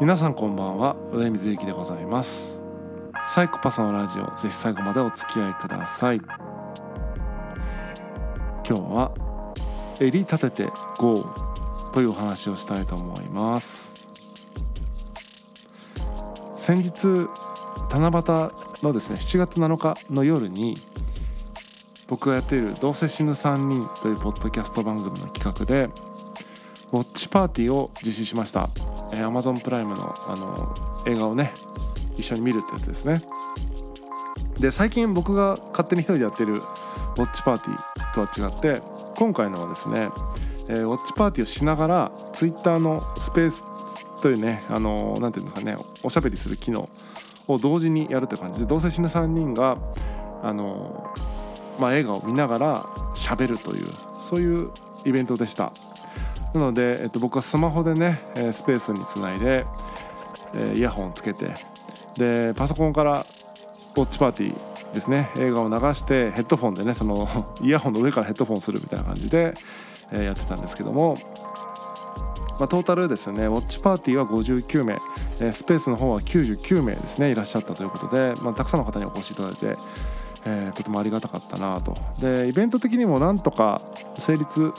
皆さんこんばんは。上水幸でございます。サイコパスのラジオぜひ最後までお付き合いください。今日は襟立てて GO というお話をしたいと思います。先日七夕のですね7月7日の夜に僕がやっている「どうせ死ぬ3人」というポッドキャスト番組の企画でウォッチパーティーを実施しました、えー、Amazon プライムのあの映画をね一緒に見るってやつですね。で最近僕が勝手に一人でやってるウォッチパーティーとは違って今回のはですね、えー、ウォッチパーティーをしながら Twitter のスペースというねあのなんていうんですかねおしゃべりする機能を同時にやるって感じでどうせ死ぬ3人があの、まあ、映画を見ながら喋るというそういうイベントでした。なので、えっと、僕はスマホでねスペースにつないで、えイヤホンをつけてでパソコンからウォッチパーティーですね映画を流してヘッドフォンでねその イヤホンの上からヘッドフォンするみたいな感じで、えやってたんですけども、まあ、トータルですねウォッチパーティーは59名、えスペースの方は99名ですねいらっしゃったということで、まあ、たくさんの方にお越しいただいて、えー、とてもありがたかったなと。でイベント的にもなんとか成立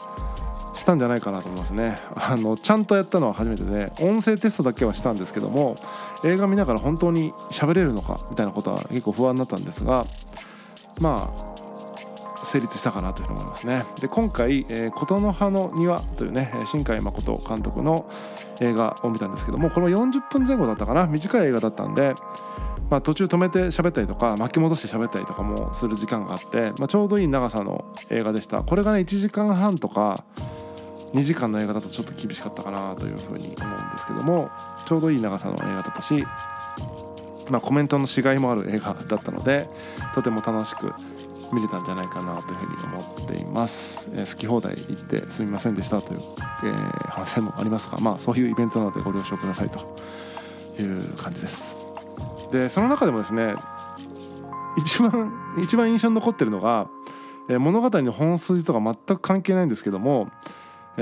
したんじゃないかなと思いますね。あのちゃんとやったのは初めてで音声テストだけはしたんですけども映画見ながら本当に喋れるのかみたいなことは結構不安になったんですがまあ成立したかなというふうに思いますね。で今回「えー、琴の葉の庭」というね新海誠監督の映画を見たんですけどもこれも40分前後だったかな？短い映画だったんでまあ、途中止めて喋ったりとか巻き戻して喋ったりとかもする時間があって、まあ、ちょうどいい長さの映画でした。これがね1時間半とか2時間の映画だとちょっと厳しかったかなというふうに思うんですけどもちょうどいい長さの映画だったし、まあ、コメントのしがいもある映画だったのでとても楽しく見れたんじゃないかなというふうに思っています、えー、好き放題行ってすみませんでしたという、えー、反省もありますがまあそういうイベントなのでご了承くださいという感じです。でその中でもですね一番一番印象に残ってるのが、えー、物語の本筋とか全く関係ないんですけども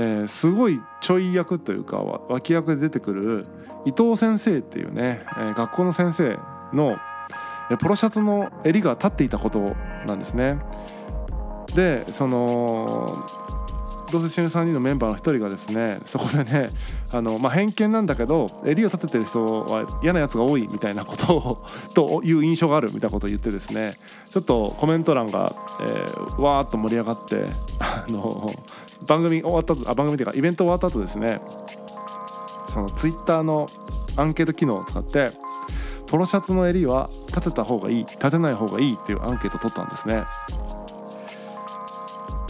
えー、すごいちょい役というか脇役で出てくる伊藤先生っていうね、えー、学校の先生のポロシャツの襟が立っていたことなんですね。でそのどうせ死ぬ3人のメンバーの1人がですねそこでねあの、まあ、偏見なんだけど襟を立ててる人は嫌なやつが多いみたいなことを という印象があるみたいなことを言ってですねちょっとコメント欄が、えー、わーっと盛り上がってあの番組終わったあ番組というかイベント終わった後ですねそのツイッターのアンケート機能を使ってポロシャツの襟は立てた方がいい立てない方がいいっていうアンケートを取ったんですね。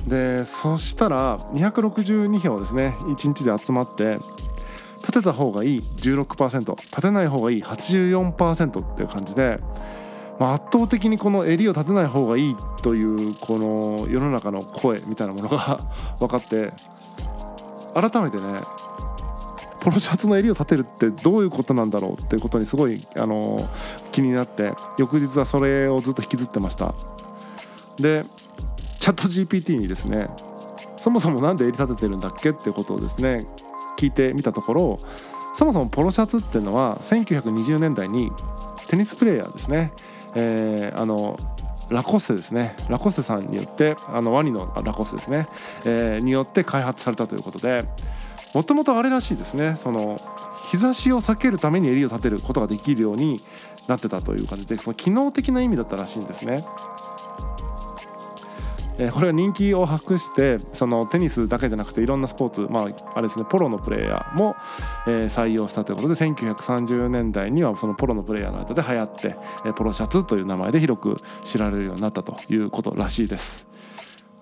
でそしたら262票ですね1日で集まって立てた方がいい16%立てない方がいい84%っていう感じでまあ、圧倒的にこの襟を立てない方がいいというこの世の中の声みたいなものが 分かって改めてねポロシャツの襟を立てるってどういうことなんだろうっていうことにすごいあの気になって翌日はそれをずっと引きずってました。でチャット GPT にですねそもそも何で襟立ててるんだっけっていうことをですね聞いてみたところそもそもポロシャツっていうのは1920年代にテニスプレーヤーですね。えー、あのラコステですね。ラコステさんによってあのワニのラコステですね、えー、によって開発されたということでもともとあれらしいですね。その日差しを避けるために襟を立てることができるようになってたという感じでその機能的な意味だったらしいんですね。えこれが人気を博してそのテニスだけじゃなくていろんなスポーツ、まあ、あれですねポロのプレーヤーも、え採用したということで1930年代にはそのポロのプレーヤーの間で流行って、えポロシャツという名前で広く知られるようになったということらしいです。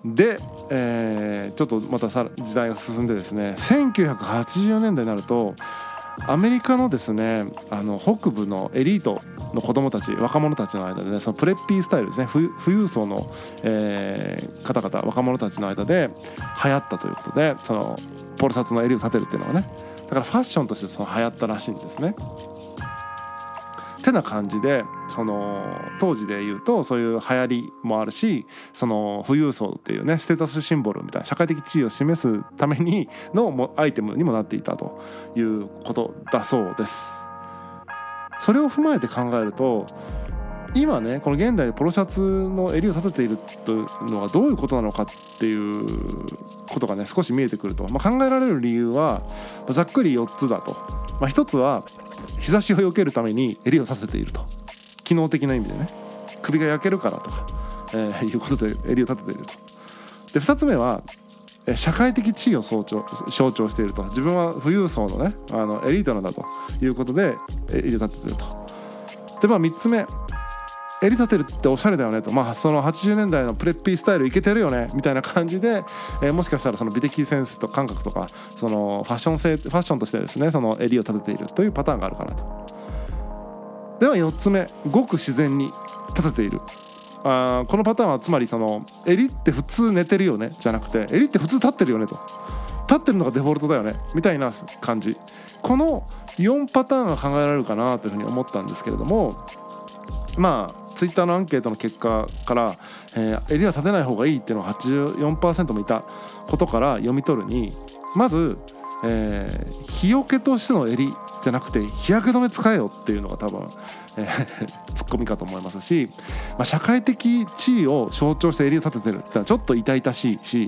で、えー、ちょっとまたさ時代が進んでですね1980年代になるとアメリカのですねあの北部のエリートの子供たち若者たちの間でねそのプレッピースタイルですね富裕層の、えー、方々若者たちの間で流行ったということでそのポルサツの襟を立てるっていうのはねだからファッションとしてその流行ったらしいんですね。てな感じでその当時で言うとそういう流行りもあるしその富裕層っていうねステータスシンボルみたいな社会的地位を示すためにのアイテムにもなっていたということだそうです。それを踏まえて考えると今ねこの現代でポロシャツの襟を立てているというのはどういうことなのかっていうことがね少し見えてくると、まあ、考えられる理由はざっくり4つだと、まあ、1つは日差しを避けるために襟を立てていると。機能的な意味でね。首が焼けるからとか、えー、いうことで襟を立てていると。で2つ目は社会的地位を象徴象徴していると。自分は富裕層のねあのエリートなんだということで襟を立てていると。でまあ3つ目。襟立てるっておしゃれだよねと、まあ、その80年代のプレッピースタイルいけてるよねみたいな感じで、えー、もしかしたらその美的センスと感覚とかそのファッション性ファッションとしてですねその襟を立てているというパターンがあるかなと。では4つ目ごく自然に立てている。あこのパターンはつまりその襟って普通寝てるよねじゃなくて襟って普通立ってるよねと。立ってるのがデフォルトだよねみたいな感じ。この4パターンが考えられるかなというふうに思ったんですけれどもまあツイッターのアンケートの結果から、えー、襟は立てない方がいいっていうのが84%もいたことから読み取るにまず、えー、日よけとしての襟じゃなくて日焼け止め使えよっていうのが多分、えー、ツッコミかと思いますし、まあ、社会的地位を象徴して襟を立ててるってのはちょっと痛々しいし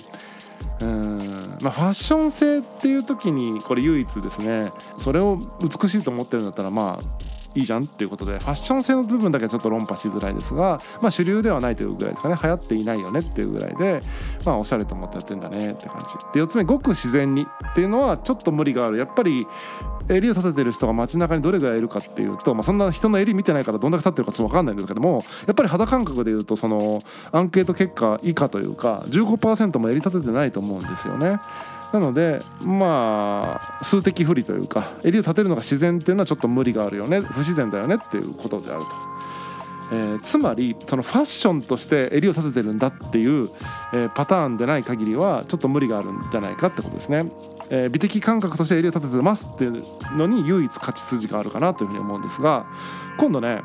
うんまあ、ファッション性っていう時にこれ唯一ですねそれを美しいと思ってるんだったらまあいいじゃんっていうことでファッション性の部分だけはちょっと論破しづらいですが、まあ、主流ではないというぐらいですかね。流行っていないよねっていうぐらいで、まあ、おしゃれと思ってやってんだねって感じ。で4つ目ごく自然にっていうのはちょっと無理がある。やっぱり襟を立ててる人が街中にどれぐらいいるかっていうと、まあ、そんな人の襟見てないからどんだけ立ってるかちょっと分かんないんですけどもやっぱり肌感覚でいうとそのアンケート結果以下というか15%も襟立ててないと思うんですよね。なのでまあ数的不利というか襟を立てるのが自然っていうのはちょっと無理があるよね不自然だよねっていうことであると。えー、つまりそのファッションとして襟を立ててるんだっていう、えー、パターンでない限りはちょっと無理があるんじゃないかってことですね。えー、美的感覚として襟を立ててますっていうのに唯一勝ち筋があるかなというふうに思うんですが今度ね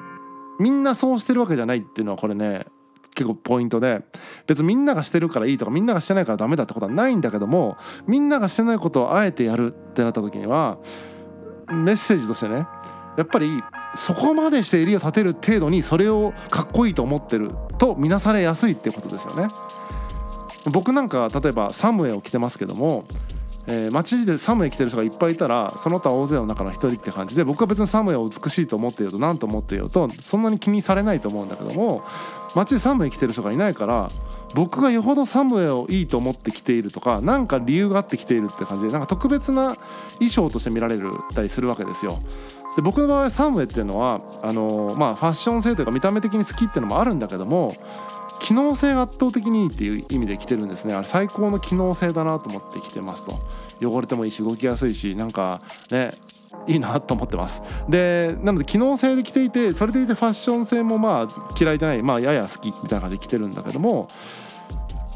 みんなそうしてるわけじゃないっていうのはこれね結構ポイントで別にみんながしてるからいいとかみんながしてないからダメだってことはないんだけどもみんながしてないことをあえてやるってなった時にはメッセージとしてねやっぱりそこまでして襟を立てる程度にそれをかっこいいと思ってると見なされやすいっていうことですよね。僕なんか例えばサムエを着てますけどもえー、街でサムエ着てる人がいっぱいいたらその他大勢の中の一人って感じで僕は別にサムエを美しいと思っていると何と思っているとそんなに気にされないと思うんだけども街でサムエ着てる人がいないから僕がよほどサムエをいいと思って着ているとか何か理由があって着ているって感じでなんか特別な衣装として見られるたりするわけですよ。で僕の場合サムエっていうのはあのー、まあ、ファッション性というか見た目的に好きっていうのもあるんだけども機能性が圧倒的にいいっていう意味で着てるんですねあれ最高の機能性だなと思って着てますと汚れてもいいし動きやすいしなんかねいいなと思ってますでなので機能性で着ていてそれでいてファッション性もまあ嫌いじゃないまあやや好きみたいな感じで着てるんだけども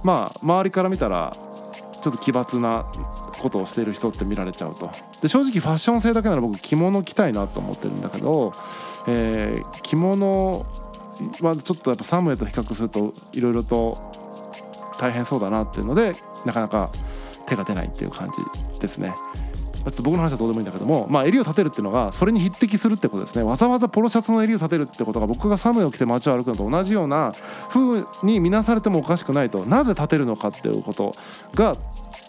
まあ周りから見たらちょっと奇抜なことをしている人って見られちゃうとで正直ファッション性だけなら僕着物着たいなと思ってるんだけど、えー、着物はちょっとやっぱサムエと比較するといろいろと大変そうだなっていうのでなかなか手が出ないっていう感じですね。ちょっと僕の話はどうでもいいんだけども、まあ、襟を立てるっていうのがそれに匹敵するってことですね。わざわざポロシャツの襟を立てるってことが僕がサムエを着て街を歩くのと同じような風に見なされてもおかしくないと。なぜ立てるのかっていうことが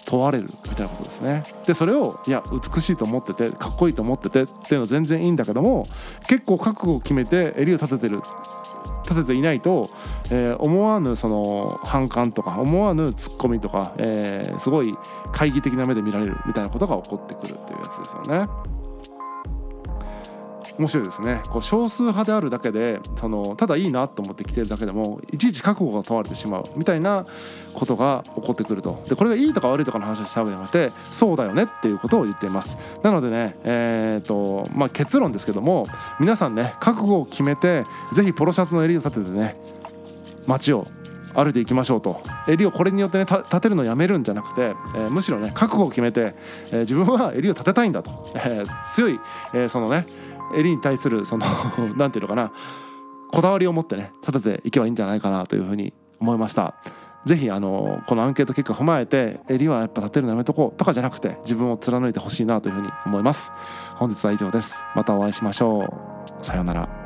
問われるみたいなことですね。でそれをいや美しいと思っててかっこいいと思っててっていうのは全然いいんだけども結構覚悟を決めて襟を立ててる。立てていないと、えー、思わぬその反感とか思わぬツッコミとか、えー、すごい懐疑的な目で見られるみたいなことが起こってくるっていうやつですよね。面白いですね。こう少数派であるだけでそのただいいなと思って来てるだけでもいちいち覚悟が問われてしまうみたいなことが起こってくると。でこれがいいとか悪いとかの話をしたわけじゃなくてそうだよねっていうことを言っています。なのでねえーとまあ、結論ですけども皆さんね覚悟を決めて是非ポロシャツの襟を立ててね街を歩いていきましょうと。襟をこれによってね立てるのをやめるんじゃなくて、えー、むしろね覚悟を決めて、えー、自分は襟を立てたいんだと、えー、強い、えそのね襟に対するその なんていうのかなこだわりを持ってね立てていけばいいんじゃないかなというふうに思いました。ぜひあのこのアンケート結果踏まえて襟はやっぱ立てるのやめとこうとかじゃなくて自分を貫いてほしいなというふうに思います。本日は以上です。またお会いしましょう。さようなら。